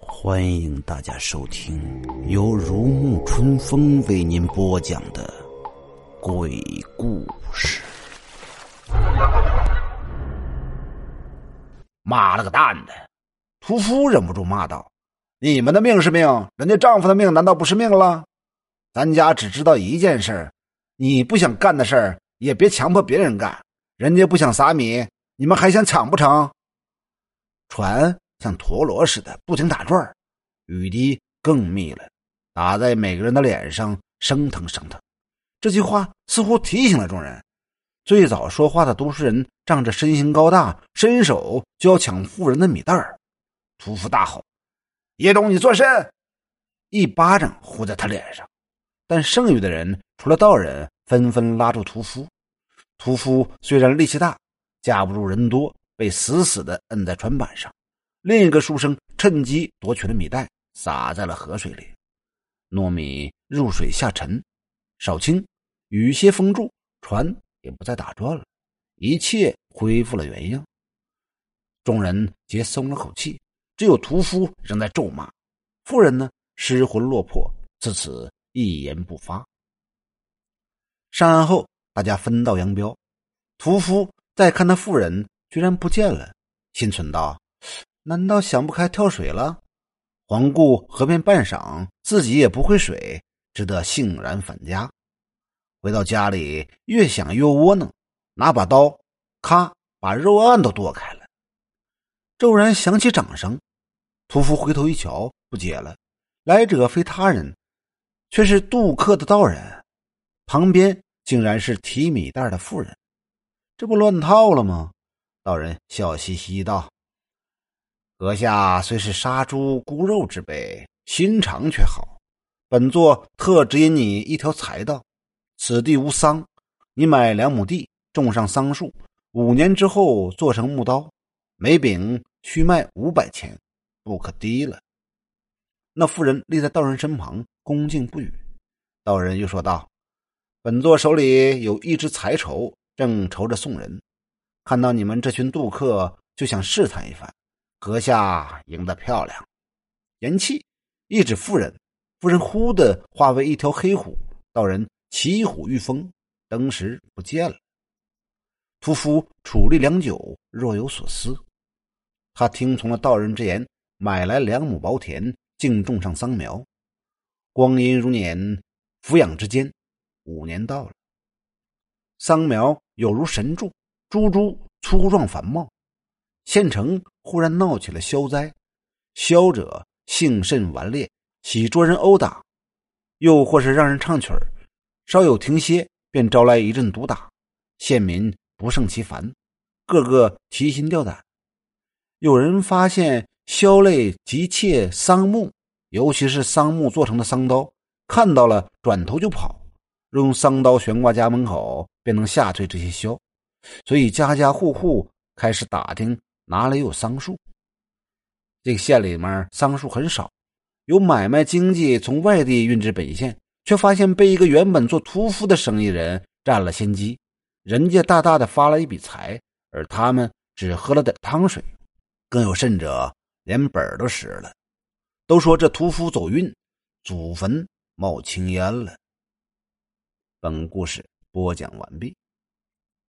欢迎大家收听由如沐春风为您播讲的鬼故事。妈了个蛋的！屠夫忍不住骂道：“你们的命是命，人家丈夫的命难道不是命了？咱家只知道一件事你不想干的事儿，也别强迫别人干。人家不想撒米，你们还想抢不成？”船像陀螺似的不停打转雨滴更密了，打在每个人的脸上，生疼生疼。这句话似乎提醒了众人。最早说话的都市人仗着身形高大，伸手就要抢富人的米袋儿。屠夫大吼：“叶东，你作甚！”一巴掌呼在他脸上。但剩余的人除了道人，纷纷拉住屠夫。屠夫虽然力气大，架不住人多，被死死地摁在船板上。另一个书生趁机夺取了米袋，撒在了河水里。糯米入水下沉，少顷，雨歇风住，船。也不再打转了，一切恢复了原样。众人皆松了口气，只有屠夫仍在咒骂。妇人呢，失魂落魄，自此一言不发。上岸后，大家分道扬镳。屠夫再看那妇人，居然不见了，心存道：“难道想不开跳水了？”环顾河边半晌，自己也不会水，只得悻然返家。回到家里，越想越窝囊，拿把刀，咔，把肉案都剁开了。骤然响起掌声，屠夫回头一瞧，不解了，来者非他人，却是渡客的道人，旁边竟然是提米袋的妇人，这不乱套了吗？道人笑嘻嘻道：“阁下虽是杀猪沽肉之辈，心肠却好，本座特指引你一条财道。”此地无桑，你买两亩地，种上桑树，五年之后做成木刀，每柄需卖五百钱，不可低了。那妇人立在道人身旁，恭敬不语。道人又说道：“本座手里有一只财绸，正愁着送人，看到你们这群渡客，就想试探一番。阁下赢得漂亮。”言讫，一指妇人，妇人忽的化为一条黑虎。道人。骑虎御风，登时不见了。屠夫矗立良久，若有所思。他听从了道人之言，买来两亩薄田，竟种上桑苗。光阴如年，俯仰之间，五年到了。桑苗有如神助，株株粗壮繁茂。县城忽然闹起了消灾，消者性甚顽劣，喜捉人殴打，又或是让人唱曲儿。稍有停歇，便招来一阵毒打，县民不胜其烦，个个提心吊胆。有人发现枭类急切桑木，尤其是桑木做成的桑刀，看到了转头就跑，用桑刀悬挂家门口，便能吓退这些枭。所以家家户户开始打听哪里有桑树。这个县里面桑树很少，有买卖经济从外地运至本县。却发现被一个原本做屠夫的生意人占了先机，人家大大的发了一笔财，而他们只喝了点汤水，更有甚者连本都失了。都说这屠夫走运，祖坟冒青烟了。本故事播讲完毕。